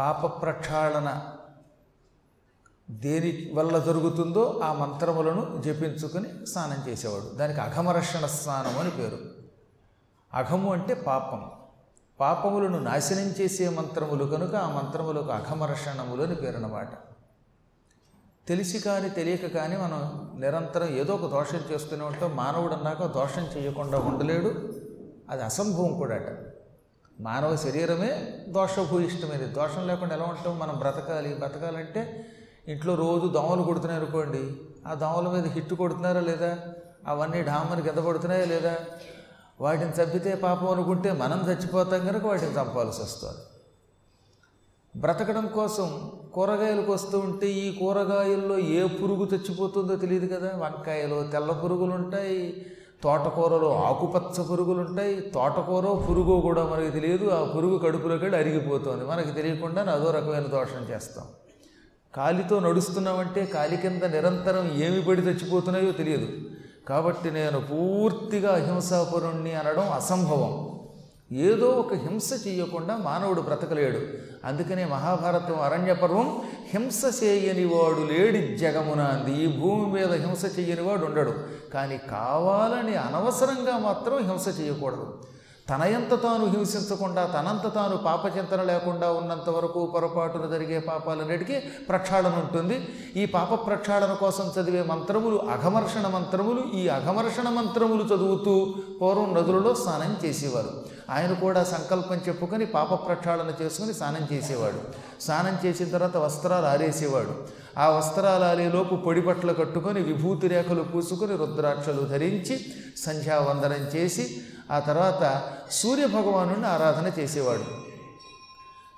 పాప ప్రక్షాళన దేని వల్ల జరుగుతుందో ఆ మంత్రములను జపించుకుని స్నానం చేసేవాడు. దానికి అఘమరక్షణ స్నానం అని పేరు. అఘము అంటే పాపం. పాపములను నాశనం చేసే మంత్రములు కనుక ఆ మంత్రములకు అఘమరక్షణములు అని పేరు అన్నమాట తెలిసి కానీ తెలియక కానీ మనం నిరంతరం ఏదో ఒక దోషం చేస్తూనే ఉంటాం. మానవుడు అన్నాక దోషం చేయకుండా ఉండలేడు. అది అసంభవం కూడా అట మానవ శరీరమే దోషభూయిష్టమైనది. దోషం లేకుండా ఎలా ఉంటాం? మనం బ్రతకాలి. బ్రతకాలంటే ఇంట్లో రోజు దోమలు కొడుతున్నాయి అనుకోండి. ఆ దోమల మీద హిట్టు కొడుతున్నారా లేదా? అవన్నీ డామని కింద పడుతున్నాయా లేదా? వాటిని చంపితే పాపం అనుకుంటే మనం చచ్చిపోతాం కనుక వాటిని చంపాల్సి వస్తుంది. బ్రతకడం కోసం కూరగాయలకు వస్తూ ఉంటే ఈ కూరగాయల్లో ఏ పురుగు చచ్చిపోతుందో తెలియదు కదా? వంకాయలు తెల్ల పురుగులు ఉంటాయి తోటకూరలో ఆకుపచ్చ పురుగులు ఉంటాయి తోటకూర పురుగు కూడా మనకి తెలియదు. ఆ పురుగు కడుపులోకి వెళ్ళి అరిగిపోతుంది. మనకి తెలియకుండా అదో రకమైన దోషం చేస్తాం. కాలితో నడుస్తున్నామంటే కాలి కింద నిరంతరం ఏమి పడి చచ్చిపోతున్నాయో తెలియదు. కాబట్టి నేను పూర్తిగా అహింసాపురుణ్ణి అనడం అసంభవం. ఏదో ఒక హింస చేయకుండా మానవుడు బ్రతకలేడు. అందుకనే మహాభారతం అరణ్య పర్వం హింస చేయని వాడు లేడి జగమున అంది. ఈ భూమి మీద హింస చేయని వాడు ఉండడు. కానీ కావాలని అనవసరంగా మాత్రం హింస చేయకూడదు. తనయంత తాను హింసించకుండా తనంత తాను పాపచింతన లేకుండా ఉన్నంత వరకు పొరపాటున జరిగే పాపాలన్నిటికీ ప్రక్షాళన ఉంటుంది. ఈ పాప ప్రక్షాళన కోసం చదివే మంత్రములు అఘమర్షణ మంత్రములు ఈ అఘమర్షణ మంత్రములు చదువుతూ పూర్వం నదులలో స్నానం చేసేవారు. ఆయన కూడా సంకల్పం చెప్పుకొని పాప ప్రక్షాళన చేసుకుని స్నానం చేసేవాడు. స్నానం చేసిన తర్వాత వస్త్రాలు ఆరేసేవాడు. ఆ వస్త్రాలు ఆరేలోపు పొడి బట్టలు కట్టుకొని విభూతి రేఖలు పూసుకొని రుద్రాక్షలు ధరించి సంధ్యావందనం చేసి ఆ తర్వాత సూర్యభగవాను ఆరాధన చేసేవాడు.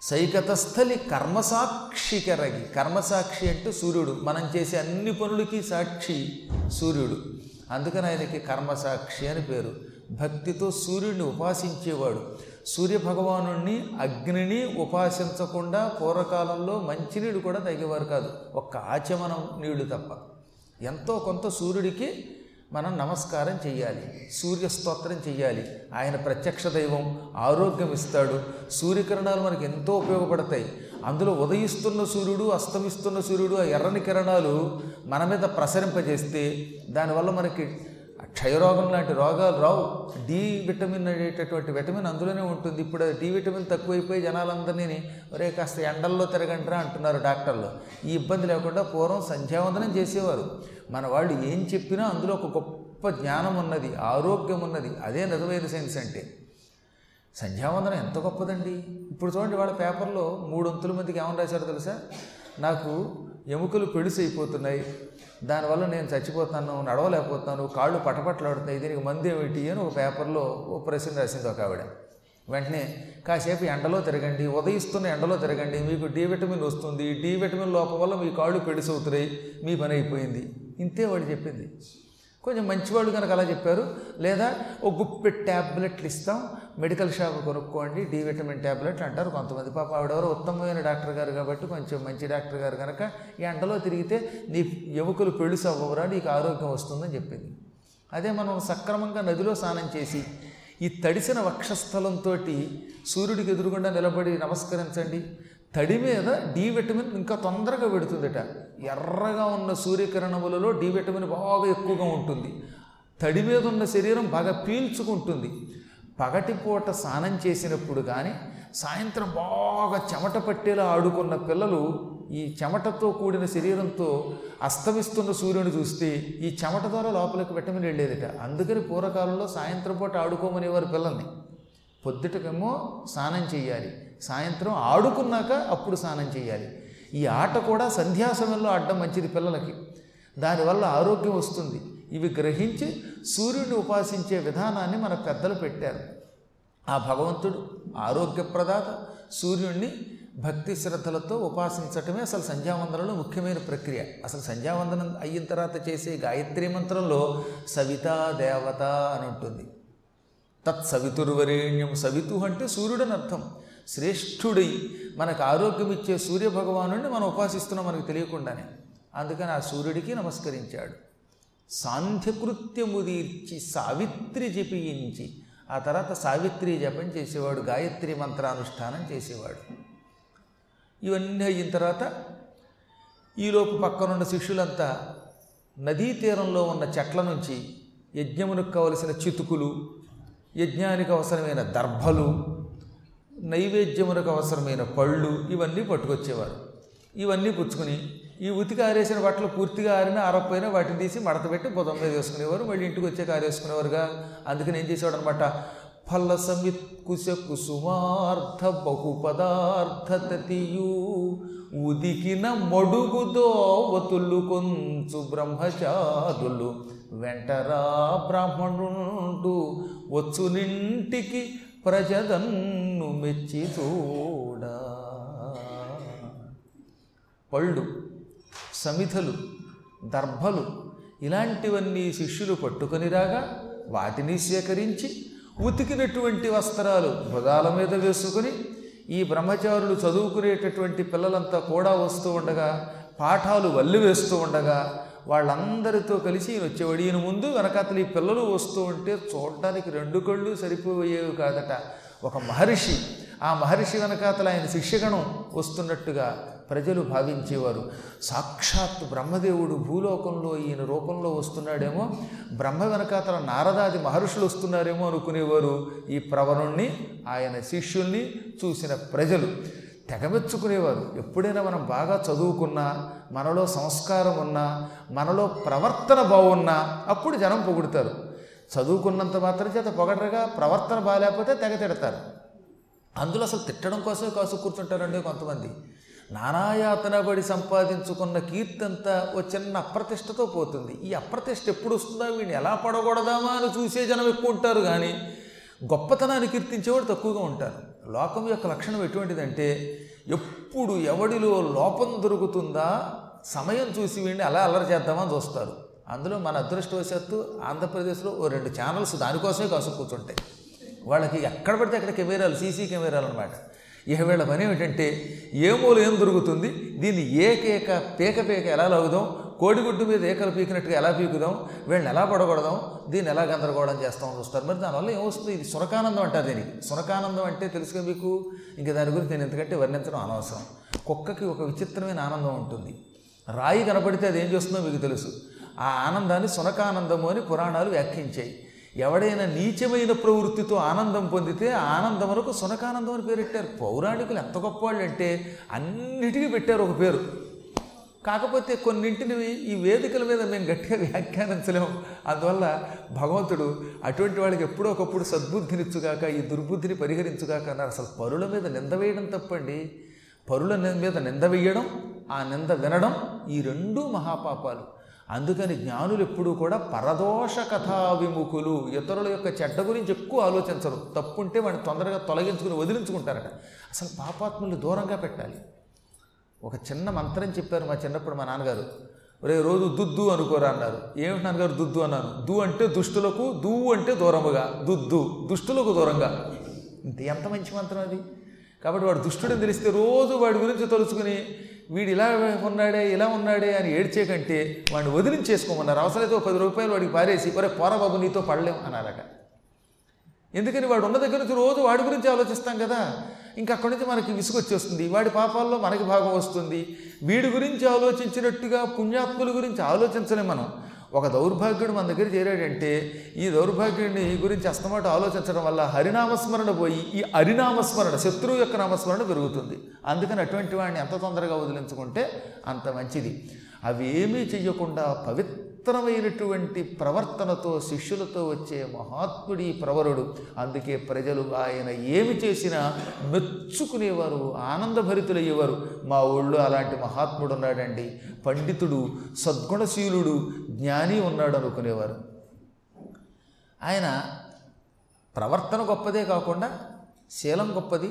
సైకతస్థలి కర్మసాక్షికరగి కర్మసాక్షి అంటే సూర్యుడు. మనం చేసే అన్ని పనులకి సాక్షి సూర్యుడు. అందుకని ఆయనకి కర్మసాక్షి అని పేరు. భక్తితో సూర్యుడిని ఉపాసించేవాడు. సూర్యభగవాను అగ్నిని ఉపాసించకుండా పూర్వకాలంలో మంచినీడు కూడా తగ్గేవారు కాదు. ఒక్క ఆచమనం నీళ్ళు తప్ప. ఎంతో కొంత సూర్యుడికి మనం నమస్కారం చేయాలి సూర్య స్తోత్రం ఆయన ప్రత్యక్ష దైవం ఆరోగ్యం ఇస్తాడు. సూర్యకిరణాలు మనకి ఎంతో ఉపయోగపడతాయి. అందులో ఉదయిస్తున్న సూర్యుడు అస్తమిస్తున్న సూర్యుడు ఆ ఎర్రని కిరణాలు మన మీద ప్రసరింపజేస్తే దానివల్ల మనకి క్షయరోగం లాంటి రోగాలు రావు. డి విటమిన్ అనేటటువంటి విటమిన్ అందులోనే ఉంటుంది. ఇప్పుడు డి విటమిన్ తక్కువైపోయి జనాలందరినీ ఒరే కాస్త ఎండల్లో తిరగంటారా అంటున్నారు డాక్టర్లు. ఈ ఇబ్బంది లేకుండా పూర్వం సంధ్యావందనం చేసేవారు. మన వాళ్ళు ఏం చెప్పినా అందులో ఒక గొప్ప జ్ఞానం ఉన్నది ఆరోగ్యం ఉన్నది. అదే నిజమైన సైన్స్ అంటే. సంధ్యావందనం ఎంత గొప్పదండి? ఇప్పుడు చూడండి వాళ్ళ పేపర్లో మూడొంతుల మందికి ఏమని రాశారో తెలుసా? నాకు ఎముకలు పెడుసైపోతున్నాయి. దానివల్ల నేను చచ్చిపోతాను నడవలేకపోతాను కాళ్ళు పటపట్లాడుతున్నాయి దీనికి మందు ఏమిటి అని ఒక పేపర్లో ఓ ప్రశ్న రాసింది ఒక ఆవిడ. వెంటనే కాసేపు ఎండలో తిరగండి ఉదయిస్తున్న ఎండలో తిరగండి మీకు డి విటమిన్ వస్తుంది డి విటమిన్ లోపం వల్ల మీ కాళ్ళు పెడుసు అవుతున్నాయి మీ పని అయిపోయింది. ఇంతే వాడు చెప్పింది. కొంచెం మంచివాళ్ళు కనుక అలా చెప్పారు. లేదా ఓ గుప్పె ట్యాబ్లెట్లు ఇస్తాం. మెడికల్ షాప్ కొనుక్కోండి. డి విటమిన్ ట్యాబ్లెట్లు అంటారు. కొంతమంది పాప ఆవిడెవరో ఉత్తమమైన డాక్టర్ గారు కాబట్టి కొంచెం మంచి డాక్టర్ గారు కనుక ఈ ఎండలో తిరిగితే నీ ఎముకలు పెళ్ళుసు అవ్వరా నీకు ఆరోగ్యం వస్తుందని చెప్పింది. అదే మనం సక్రమంగా నదిలో స్నానం చేసి ఈ తడిసిన వక్షస్థలంతో సూర్యుడికి ఎదురుగుండా నిలబడి నమస్కరించండి. తడి మీద డి విటమిన్ ఇంకా తొందరగా పెడుతుందట ఎర్రగా ఉన్న సూర్యకిరణములలో డి విటమిన్ బాగా ఎక్కువగా ఉంటుంది. తడి మీద ఉన్న శరీరం బాగా పీల్చుకుంటుంది. పగటిపూట స్నానం చేసినప్పుడు కానీ సాయంత్రం బాగా చెమట పట్టేలా ఆడుకున్న పిల్లలు ఈ చెమటతో కూడిన శరీరంతో అస్తమిస్తున్న సూర్యుని చూస్తే ఈ చెమట ద్వారా లోపలికి విటమిన్ వెళ్ళేదిట. అందుకని పూర్వకాలంలో సాయంత్రం పూట ఆడుకోమనేవారు పిల్లల్ని. పొద్దుటకేమో స్నానం చేయాలి. సాయంత్రం ఆడుకున్నాక అప్పుడు స్నానం చేయాలి. ఈ ఆట కూడా సంధ్యా సమయంలో ఆడడం మంచిది పిల్లలకి. దానివల్ల ఆరోగ్యం వస్తుంది. ఇవి గ్రహించి సూర్యుని ఉపాసించే విధానాన్ని మన పెద్దలు పెట్టారు. ఆ భగవంతుడు ఆరోగ్యప్రదాత. సూర్యుణ్ణి భక్తి శ్రద్ధలతో ఉపాసించటమే అసలు సంధ్యావందనంలో ముఖ్యమైన ప్రక్రియ. అసలు సంధ్యావందనం అయిన తర్వాత చేసే గాయత్రి మంత్రంలో సవితా దేవత అని ఉంటుంది. తత్ సవితుర్వరేణ్యం సవితు అంటే సూర్యుడని అర్థం శ్రేష్ఠుడై మనకు ఆరోగ్యం ఇచ్చే సూర్యభగవాను మనం ఉపాసిస్తున్నాం మనకు తెలియకుండానే. అందుకని ఆ సూర్యుడికి నమస్కరించాడు. సాంధ్యకృత్యముదీర్చి సావిత్రి జపించి ఆ తర్వాత సావిత్రి జపం చేసేవాడు గాయత్రి మంత్రానుష్ఠానం చేసేవాడు. ఇవన్నీ అయిన తర్వాత ఈలోపు పక్కనున్న శిష్యులంతా నదీ తీరంలో ఉన్న చెట్ల నుంచి యజ్ఞమునకు కావలసిన చితుకులు యజ్ఞానికి అవసరమైన దర్భలు నైవేద్యమునకు అవసరమైన పళ్ళు ఇవన్నీ పట్టుకొచ్చేవారు. ఇవన్నీ పుచ్చుకుని ఈ ఉతికి ఆరేసిన బట్టలు పూర్తిగా ఆరిన ఆరపోయినా వాటిని తీసి మడత పెట్టి బుధం మీద వేసుకునేవారు. మళ్ళీ ఇంటికి వచ్చే ఆరేసుకునేవారుగా. అందుకని ఏం చేసేవాడు అనమాట ఫల సమిత్ కుశ కుసుమార్థ బహుపదార్థ తతియు. ఉదికిన మడుగుదో వతులు కొంచు బ్రహ్మచారులు వెంటరా బ్రాహ్మణుండు వచ్చునింటికి ప్రజదన్ను మెచ్చి చూడ. పళ్ళు సమిధలు దర్భలు ఇలాంటివన్నీ శిష్యులు పట్టుకొని రాగా వాటిని సేకరించి ఉతికినటువంటి వస్త్రాలు భుజాల మీద వేసుకుని ఈ బ్రహ్మచారులు చదువుకునేటటువంటి పిల్లలంతా కూడా వస్తూ ఉండగా పాఠాలు వల్లి వేస్తూ ఉండగా వాళ్ళందరితో కలిసి ఈయన వచ్చేవాడు. ఈయన ముందు వెనకాతలు ఈ పిల్లలు వస్తూ ఉంటే చూడడానికి రెండు కళ్ళు సరిపోయేవి కాదట. ఒక మహర్షి. ఆ మహర్షి వెనకాతల ఆయన శిష్యగణం వస్తున్నట్టుగా ప్రజలు భావించేవారు. సాక్షాత్ బ్రహ్మదేవుడు భూలోకంలో ఈయన రూపంలో వస్తున్నాడేమో బ్రహ్మ వెనకాతల నారదాది మహర్షులు వస్తున్నారేమో అనుకునేవారు. ఈ ప్రవరుణ్ణి ఆయన శిష్యుల్ని చూసిన ప్రజలు. తెగమెచ్చుకునేవారు. ఎప్పుడైనా మనం బాగా చదువుకున్నా మనలో సంస్కారం ఉన్నా మనలో ప్రవర్తన బాగున్నా అప్పుడు జనం పొగుడుతారు. చదువుకున్నంత మాత్రం చేత పొగడరగా ప్రవర్తన బాగాలేకపోతే తెగ తిడతారు. అందులో అసలు తిట్టడం కోసమే కాసు కూర్చుంటారండి కొంతమంది. నానాయాతన పడి సంపాదించుకున్న కీర్తి అంతా ఓ చిన్న అప్రతిష్టతో పోతుంది. ఈ అప్రతిష్ట ఎప్పుడు వస్తుందా? వీడిని ఎలా పడగొడదామా అని చూసే జనం ఎక్కువ ఉంటారు కానీ గొప్పతనాన్ని కీర్తించేవాడు తక్కువగా ఉంటారు. లోకం యొక్క లక్షణం ఎటువంటిదంటే ఎప్పుడు ఎవడిలో లోపం దొరుకుతుందా సమయం చూసి వీడిని అలా అల్లరి చేద్దామని చూస్తారు. అందులో మన అదృష్టవశాత్తు ఆంధ్రప్రదేశ్లో ఓ రెండు ఛానల్స్ దానికోసమే కాసు కూర్చుంటాయి. వాళ్ళకి ఎక్కడ పడితే అక్కడ కెమెరాలు సీసీ కెమెరాలు అనమాట ఇక వీళ్ళ పని ఏమిటంటే ఏ మూల ఏం దొరుకుతుంది దీన్ని ఏకేక పేక పేక ఎలా లాగుదాం కోడిగుడ్డు మీద ఏకలు పీకినట్టుగా ఎలా పీకుదాం? వీళ్ళని ఎలా పడగొడదాం? దీన్ని ఎలా గందరగోళం చేస్తామని చూస్తారు. మరి దానివల్ల ఏమొస్తుంది ఇది సునకానందం అంటారు దీనికి. సునకానందం అంటే తెలుసుగా మీకు? ఇంకా దాని గురించి నేను ఎందుకంటే వర్ణించడం అనవసరం. కుక్కకి ఒక విచిత్రమైన ఆనందం ఉంటుంది. రాయి కనపడితే అది ఏం చేస్తుందో మీకు తెలుసు. ఆ ఆనందాన్ని సునకానందము అని పురాణాలు వ్యాఖ్యించాయి ఎవడైనా నీచమైన ప్రవృత్తితో ఆనందం పొందితే ఆనందం ఆనందమునకు సునకానందం అని పేరెట్టారు పౌరాణికులు ఎంత గొప్పవాళ్ళు అంటే అన్నిటికీ పెట్టారు ఒక పేరు. కాకపోతే కొన్నింటిని ఈ వేదికల మీద మేము గట్టిగా వ్యాఖ్యానించలేము. అందువల్ల భగవంతుడు అటువంటి వాళ్ళకి ఎప్పుడో ఒకప్పుడు సద్బుద్ధినిచ్చుగాక ఈ దుర్బుద్ధిని పరిహరించుగాక అన్నారు. అసలు పరుల మీద నింద వేయడం తప్పండి. పరుల మీద నింద వేయడం ఆ నింద వినడం ఈ రెండూ మహాపాపాలు. అందుకని జ్ఞానులు ఎప్పుడూ కూడా పరదోష కథా విముఖులు ఇతరుల యొక్క చెడ్డ గురించి ఎక్కువ ఆలోచించరు. తప్పుంటే వాడిని తొందరగా తొలగించుకుని వదిలించుకుంటారట. అసలు పాపాత్ముల్ని దూరంగా పెట్టాలి. ఒక చిన్న మంత్రం చెప్పారు మా చిన్నప్పుడు మా నాన్నగారు. ఒరే రోజు దుద్దు అనుకోరా అన్నారు. ఏమిటి నాన్నగారు దుద్దు? అన్నాను. దు అంటే దుష్టులకు దూ అంటే దూరముగా. దుద్దు దుష్టులకు దూరంగా. ఇంత ఎంత మంచి మంత్రం అది? కాబట్టి వాడు దుష్టుడని తెలిస్తే రోజు వాడి గురించి తలుచుకుని వీడు ఇలా ఉన్నాడే ఇలా ఉన్నాడే అని ఏడ్చే కంటే వాడిని వదిలించేసుకోమన్నారు. అవసరమైతే ఒక పది రూపాయలు వాడికి పారేసి ఒరే పోరబాబు నీతో పడలేం అన్నారట. ఎందుకని వాడు ఉన్న దగ్గర నుంచి రోజు వాడి గురించి ఆలోచిస్తాం కదా. ఇంకా అక్కడి నుంచి మనకి విసుగొచ్చేస్తుంది. వాడి పాపాల్లో మనకి భాగం వస్తుంది. వీడి గురించి ఆలోచించినట్టుగా పుణ్యాత్ముల గురించి ఆలోచించలే మనం. ఒక దౌర్భాగ్యుడు మన దగ్గర చేరాడంటే ఈ దౌర్భాగ్యుడిని గురించి అస్తమాట ఆలోచించడం వల్ల హరినామస్మరణ పోయి ఈ హరినామస్మరణ శత్రువు యొక్క నామస్మరణ పెరుగుతుంది. అందుకని అటువంటి వాడిని ఎంత తొందరగా వదిలించుకుంటే అంత మంచిది. అవి ఏమీ చెయ్యకుండా పవిత్రమైనటువంటి ప్రవర్తనతో శిష్యులతో వచ్చే మహాత్ముడి ప్రవరుడు. అందుకే ప్రజలు ఆయన ఏమి చేసినా మెచ్చుకునేవారు ఆనందభరితులయ్యేవారు. మా ఊళ్ళో అలాంటి మహాత్ముడు ఉన్నాడండి. పండితుడు సద్గుణశీలుడు జ్ఞాని ఉన్నాడు అనుకునేవారు ఆయన ప్రవర్తన గొప్పదే కాకుండా శీలం గొప్పది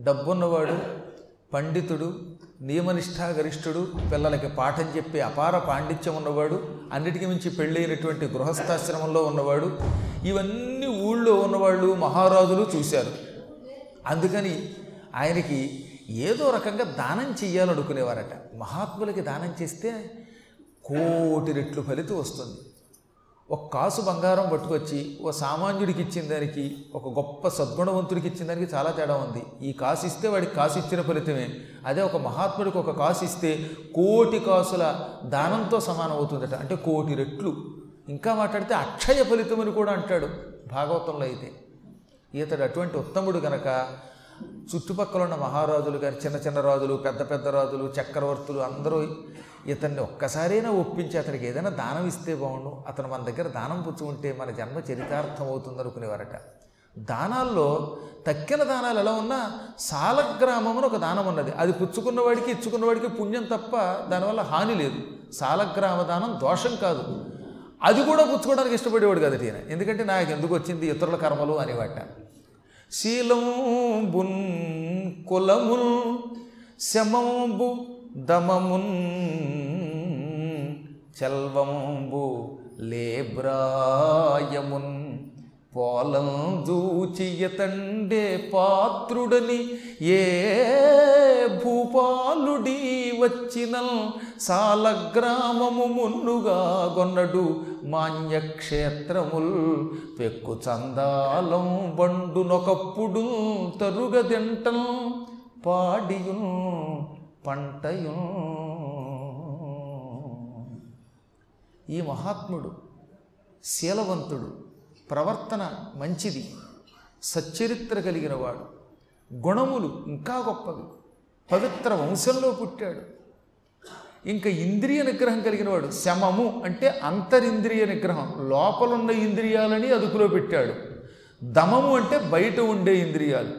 డబ్బున్నవాడు పండితుడు నియమనిష్ఠా గరిష్ఠుడు పిల్లలకి పాఠం చెప్పే అపార పాండిత్యం ఉన్నవాడు అన్నిటికీ మించి పెళ్ళైనటువంటి గృహస్థాశ్రమంలో ఉన్నవాడు ఇవన్నీ ఊళ్ళో ఉన్నవాళ్ళు మహారాజులు చూశారు. అందుకని ఆయనకి ఏదో రకంగా దానం చెయ్యాలనుకునేవారట. మహాత్ములకి దానం చేస్తే కోటి రెట్లు ఫలితం వస్తుంది. ఒక కాసు బంగారం పట్టుకొచ్చి ఓ సామాన్యుడికి ఇచ్చిన దానికి ఒక గొప్ప సద్గుణవంతుడికి ఇచ్చిన దానికి చాలా తేడా ఉంది. ఈ కాసు ఇస్తే వాడికి కాసు ఇచ్చిన ఫలితమే. అదే ఒక మహాత్ముడికి ఒక కాసు ఇస్తే కోటి కాసుల దానంతో సమానం అవుతుందట. అంటే కోటి రెట్లు. ఇంకా మాట్లాడితే అక్షయ ఫలితం అని కూడా అంటాడు భాగవతంలో అయితే. ఇతడు అటువంటి ఉత్తముడు గనక చుట్టుపక్కల ఉన్న మహారాజులు కానీ చిన్న చిన్న రాజులు పెద్ద పెద్ద రాజులు చక్రవర్తులు అందరూ ఇతన్ని ఒక్కసారైనా ఒప్పించి అతనికి ఏదైనా దానం ఇస్తే బాగుండు. అతను మన దగ్గర దానం పుచ్చుకుంటే మన జన్మ చరితార్థం అవుతుంది అనుకునేవారట దానాల్లో తక్కిన దానాలు ఎలా ఉన్నా సాలగ్రామం ఒక దానం ఉన్నది. అది పుచ్చుకున్నవాడికి ఇచ్చుకున్నవాడికి పుణ్యం తప్ప దానివల్ల హాని లేదు. సాలగ్రామ దానం దోషం కాదు. అది కూడా పుచ్చుకోవడానికి ఇష్టపడేవాడు కదా ఈయన. ఎందుకంటే నాకు ఎందుకు వచ్చింది ఇతరుల కర్మలు అనేవాట. శీలంబున్ కులముల్ శమంబు దమమున్ చల్వంబు లేబ్రాయమున్ పొలం దూచియతండే పాత్రుడని ఏ భూపాలుడి వచ్చినల్ సాలగ్రామము మున్నుగా గొన్నడు మాన్యక్షేత్రముల్ పెక్కు చందాలం బండునొకప్పుడు తరుగదింటం పాడియు పంటయు ఈ మహాత్ముడు శీలవంతుడు. ప్రవర్తన మంచిది. సచ్చరిత్ర కలిగిన వాడు. గుణములు ఇంకా గొప్పవి. పవిత్ర వంశంలో పుట్టాడు. ఇంకా ఇంద్రియ నిగ్రహం కలిగిన వాడు. శమము అంటే అంతరింద్రియ నిగ్రహం. లోపలున్న ఇంద్రియాలని అదుపులో పెట్టాడు. దమము అంటే బయట ఉండే ఇంద్రియాలు.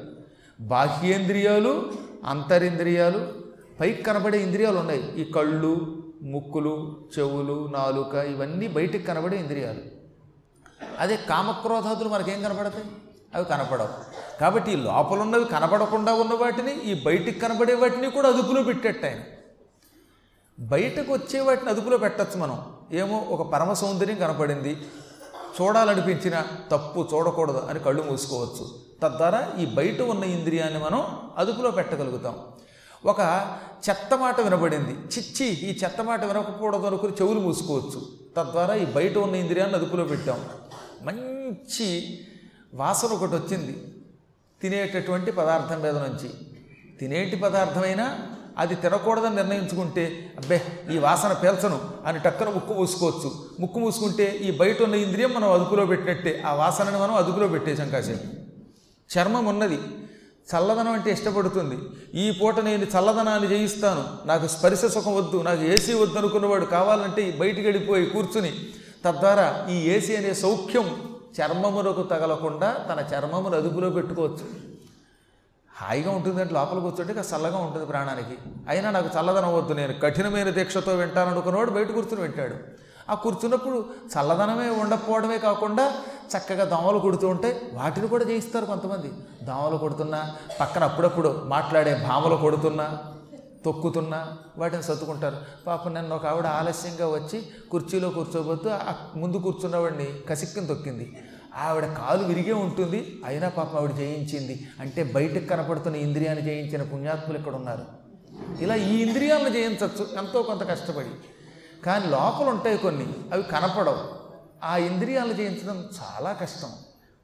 బాహ్యేంద్రియాలు అంతరింద్రియాలు పైకి కనబడే ఇంద్రియాలు ఉన్నాయి. ఈ కళ్ళు ముక్కులు చెవులు నాలుక ఇవన్నీ బయటికి కనబడే ఇంద్రియాలు. అదే కామక్రోధాదులు మనకేం కనపడతాయి? అవి కనపడవు. కాబట్టి ఈ లోపల ఉన్నవి కనపడకుండా ఉన్న వాటిని ఈ బయటికి కనబడే వాటిని కూడా అదుపులో పెట్టేట ఆయన. బయటకు వచ్చే వాటిని అదుపులో పెట్టచ్చు మనం. ఏమో ఒక పరమ సౌందర్యం కనపడింది. చూడాలనిపించిన తప్పు చూడకూడదు అని కళ్ళు మూసుకోవచ్చు. తద్వారా ఈ బయట ఉన్న ఇంద్రియాన్ని మనం అదుపులో పెట్టగలుగుతాం. ఒక చెత్త మాట వినబడింది. చిచ్చి ఈ చెత్త మాట వినకపోవడం అనుకుని చెవులు మూసుకోవచ్చు. తద్వారా ఈ బయట ఉన్న ఇంద్రియాన్ని అదుపులో పెట్టాం. మంచి వాసన ఒకటి వచ్చింది. తినేటటువంటి పదార్థం మీద నుంచి. తినేటి పదార్థమైనా అది తినకూడదని నిర్ణయించుకుంటే అబ్బే ఈ వాసన పేల్చను అని టక్కన ముక్కు మూసుకోవచ్చు. ముక్కు మూసుకుంటే ఈ బయట ఉన్న ఇంద్రియం మనం అదుపులో పెట్టినట్టే. ఆ వాసనని మనం అదుపులో పెట్టేశాం కాసేపు. చర్మం ఉన్నది. చల్లదనం అంటే ఇష్టపడుతుంది. ఈ పూట నేను చల్లదనాన్ని జయిస్తాను. నాకు స్పర్శ సుఖం వద్దు. నాకు ఏసీ వద్దు అనుకున్నవాడు కావాలంటే బయటికి వెళ్ళిపోయి కూర్చుని. తద్వారా ఈ ఏసీ అనే సౌఖ్యం చర్మమునకు తగలకుండా తన చర్మమును అదుపులో పెట్టుకోవచ్చు. హాయిగా ఉంటుంది అంటే లోపల కూర్చుంటే చల్లగా ఉంటుంది ప్రాణానికి. అయినా నాకు చల్లదనం వద్దు. నేను కఠినమైన దీక్షతో వింటాను అనుకున్నవాడు బయట కూర్చుని వింటాడు. ఆ కూర్చున్నప్పుడు చల్లదనమే ఉండకపోవడమే కాకుండా చక్కగా దోమలు కొడుతూ ఉంటే వాటిని కూడా జయిస్తారు కొంతమంది. దోమలు కొడుతున్నా పక్కన అప్పుడప్పుడు మాట్లాడే భామలు కొడుతున్నా తొక్కుతున్నా వాటిని సర్దుకుంటారు. పాపం నన్ను ఒక ఆవిడ ఆలస్యంగా వచ్చి కుర్చీలో కూర్చోబోతూ ఆ ముందు కూర్చున్నవాడిని కసిక్కిని తొక్కింది. ఆవిడ కాలు విరిగే ఉంటుంది. అయినా పాపం ఆవిడ జయించింది. అంటే బయటకు కనపడుతున్న ఇంద్రియాన్ని జయించిన పుణ్యాత్ములు ఇక్కడ ఉన్నారు ఇలా ఈ ఇంద్రియాలను జయించవచ్చు ఎంతో కొంత కష్టపడి. కానీ లోపల ఉంటాయి కొన్ని అవి కనపడవు. ఆ ఇంద్రియాలు జయించడం చాలా కష్టం.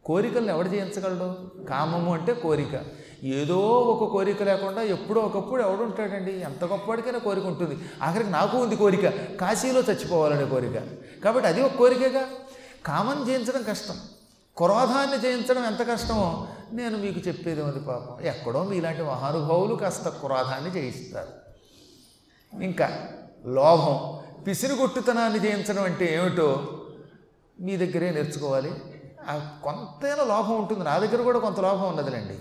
కోరికలను ఎవడు జయించగలడు? కామము అంటే కోరిక. ఏదో ఒక కోరిక లేకుండా ఎప్పుడో ఒకప్పుడు ఎవడుంటాడండి ఎంత గొప్పవాడికైనా కోరిక ఉంటుంది. ఆఖరికి నాకు ఉంది కోరిక. కాశీలో చచ్చిపోవాలనే కోరిక. కాబట్టి అది ఒక కోరికగా. కామం జయించడం కష్టం. క్రోధాన్ని జయించడం ఎంత కష్టమో నేను మీకు చెప్పేది ఉంది పాపం? ఎక్కడో మీలాంటి మహానుభావులు కాస్త క్రోధాన్ని జయిస్తారు. ఇంకా లోభం. పిసిరిగొట్టుతనాన్ని జయించడం అంటే ఏమిటో మీ దగ్గరే నేర్చుకోవాలి. కొంతైనా లోభం ఉంటుంది. నా దగ్గర కూడా కొంత లోభం ఉన్నదిలేండి.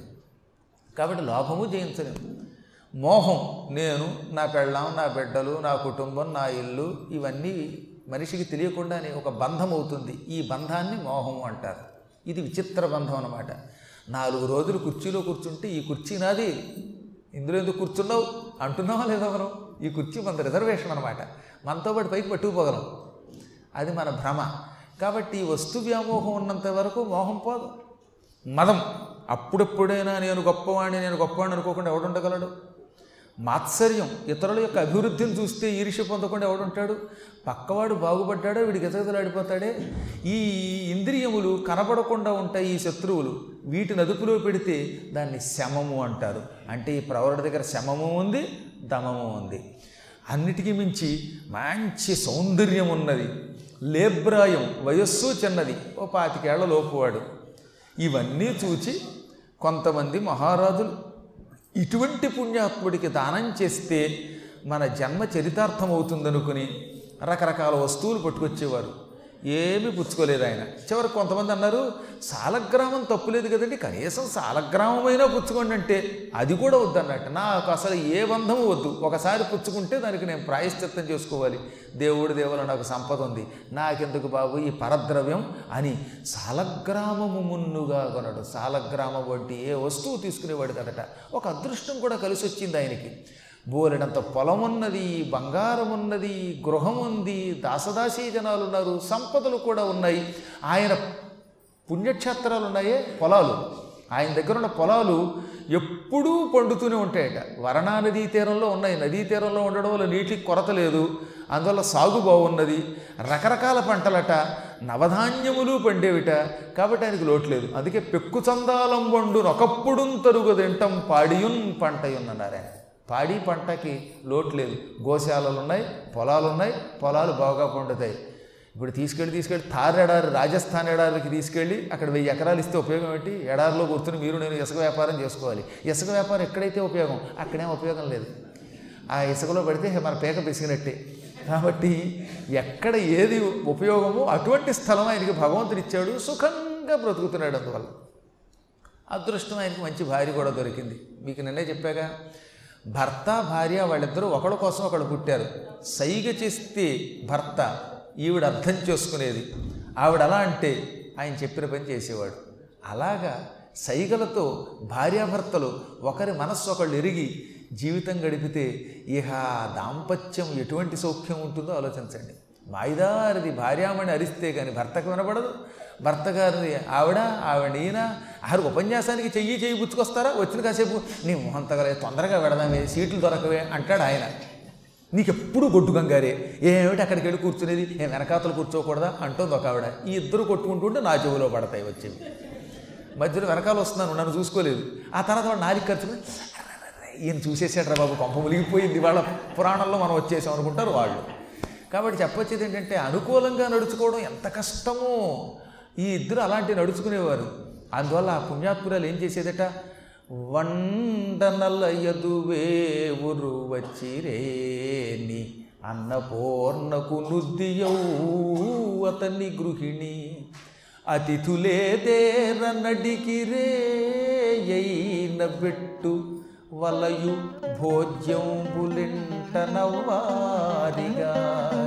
కాబట్టి లోభము జయించలేము. మోహం నేను నా పెళ్ళాం నా బిడ్డలు నా కుటుంబం నా ఇల్లు ఇవన్నీ మనిషికి తెలియకుండానే ఒక బంధం అవుతుంది ఈ బంధాన్ని మోహము అంటారు. ఇది విచిత్ర బంధం అనమాట నాలుగు రోజులు కుర్చీలో కూర్చుంటే ఈ కుర్చీ నాది. ఇందులో ఎందుకు కూర్చున్నావు? అంటున్నావా లేదా మనం? ఈ కుర్చీ మన రిజర్వేషన్ అనమాట మనతో పాటు పైకి పట్టుకుపోగలం. అది మన భ్రమ. కాబట్టి ఈ వస్తు వ్యామోహం ఉన్నంత వరకు మోహం పోదు. మదం. అప్పుడెప్పుడైనా నేను గొప్పవాడిని నేను గొప్పవాడిని అనుకోకుండా ఎవడుండగలడు మాత్సర్యం. ఇతరుల యొక్క అభివృద్ధిని చూస్తే ఈర్ష్య పొందకుండా ఎవడుంటాడు పక్కవాడు బాగుపడ్డాడో వీడికి ఎతగదలాడిపోతాడే ఈ ఇంద్రియములు కనపడకుండా ఉంటాయి ఈ శత్రువులు. వీటిని అదుపులో పెడితే దాన్ని శమము అంటారు. అంటే ఈ ప్రవరుడి దగ్గర శమము ఉంది దమము ఉంది. అన్నిటికీ మించి మంచి సౌందర్యం ఉన్నది. లేబ్రాయం వయస్సు చిన్నది. ఓ పాతికేళ్ళ లోపువాడు ఇవన్నీ చూచి కొంతమంది మహారాజులు ఇటువంటి పుణ్యాత్ముడికి దానం చేస్తే మన జన్మ చరితార్థం అవుతుందనుకుని రకరకాల వస్తువులు పట్టుకొచ్చేవారు. ఏమీ పుచ్చుకోలేదు ఆయన. చివరికి కొంతమంది అన్నారు సాలగ్రామం తప్పులేదు కదండి కనీసం సాలగ్రామమైనా పుచ్చుకోండి అంటే అది కూడా వద్దన్నట్టు. నాకు అసలు ఏ బంధము వద్దు. ఒకసారి పుచ్చుకుంటే దానికి నేను ప్రాయశ్చిత్తం చేసుకోవాలి. దేవుడు దేవుడు నాకు సంపద ఉంది. నాకెందుకు బాబు ఈ పరద్రవ్యం? అని సాలగ్రామము మున్నుగా కొనడు. సాలగ్రామం వంటి ఏ వస్తువు తీసుకునేవాడు కదట ఒక అదృష్టం కూడా కలిసి వచ్చింది ఆయనకి. బోలెడంత పొలం ఉన్నది బంగారం ఉన్నది గృహం ఉంది దాసదాసీ జనాలు ఉన్నారు సంపదలు కూడా ఉన్నాయి. ఆయన పుణ్యక్షేత్రాలు ఉన్నాయే పొలాలు. ఆయన దగ్గర ఉన్న పొలాలు ఎప్పుడూ పండుతూనే ఉంటాయట. వరణా నదీ తీరంలో ఉన్నాయి. నదీ తీరంలో ఉండడం వల్ల నీటికి కొరత లేదు. అందువల్ల సాగు బాగున్నది. రకరకాల పంటలట నవధాన్యములు పండేవిట. కాబట్టి ఆయనకు లోటు లేదు. అందుకే పెక్కు చందాలం వండు ఒకప్పుడు తరుగు తింటం పాడియున్ పంటయున్నన్నారు ఆయన పాడి పంటకి లోటు లేదు. గోశాలలు ఉన్నాయి పొలాలు ఉన్నాయి పొలాలు బాగా పండుతాయి. ఇప్పుడు తీసుకెళ్ళి తీసుకెళ్ళి తార్ ఎడారి రాజస్థాన్ ఎడారికి తీసుకెళ్ళి అక్కడ వెయ్యి ఎకరాలు ఇస్తే ఉపయోగం ఏంటి? ఎడారిలో కూర్చుని మీరు నేను ఇసుక వ్యాపారం చేసుకోవాలి. ఇసుక వ్యాపారం ఎక్కడైతే ఉపయోగం? అక్కడేం ఉపయోగం లేదు. ఆ ఇసుకలో పడితే మన పేక పిసిగినట్టే. కాబట్టి ఎక్కడ ఏది ఉపయోగమో అటువంటి స్థలం ఆయనకి భగవంతుడు ఇచ్చాడు. సుఖంగా బ్రతుకుతున్నాడు అందువల్ల. అదృష్టం ఆయనకి మంచి భార్య కూడా దొరికింది. మీకు నిన్నే చెప్పాగా భర్త భార్య వాళ్ళిద్దరూ ఒకళ్ళ కోసం ఒకళ్ళు పుట్టారు. సైగ చేస్తే భర్త ఈవిడ అర్థం చేసుకునేది. ఆవిడ అలా అంటే ఆయన చెప్పిన పని చేసేవాడు. అలాగా సైగలతో భార్యాభర్తలు ఒకరి మనస్సు ఒకళ్ళు ఎరిగి జీవితం గడిపితే ఇహ దాంపత్యం ఎటువంటి సౌఖ్యం ఉంటుందో ఆలోచించండి. మాయిదారిది భార్యామణి అరిస్తే కానీ భర్తకు వినపడదు భర్త గారిది ఆవిడ ఆవిడ ఈయన ఆరు ఉపన్యాసానికి చెయ్యి చెయ్యి పుచ్చుకొస్తారా? వచ్చిన కాసేపు నీ మొహం తగలే తొందరగా పెడదామే సీట్లు దొరకవే అంటాడు ఆయన. నీకు ఎప్పుడు గొడ్డు గంగారే ఏమిటి అక్కడికి వెళ్ళి కూర్చునేది? ఏ వెనకాతలు కూర్చోకూడదా? అంటుంది ఒక ఆవిడ. ఈ ఇద్దరు కొట్టుకుంటుంటే నా చెవులో పడతాయి వచ్చేవి. మధ్యలో వెనకాల వస్తున్నాను నన్ను చూసుకోలేదు. ఆ తర్వాత వాడు నాలుగు ఖర్చు ఈయన చూసేసాడ్రా బాబు కొంప ములిగిపోయింది. వాళ్ళ పురాణంలో మనం వచ్చేసాం అనుకుంటారు వాళ్ళు. కాబట్టి చెప్పొచ్చేది ఏంటంటే అనుకూలంగా నడుచుకోవడం ఎంత కష్టమో. ఈ ఇద్దరు అలాంటి నడుచుకునేవారు. అందువల్ల ఆ పుణ్యాత్మురాలు ఏం చేసేదట? వండనలయదువే ఉరు వచ్చిరేని అన్నపూర్ణకు నుద్దియవు అతని గృహిణి. అతిథులే దేర నడికిరే అయిన పెట్టు వలయు భోజ్యంబులింటనవారిగా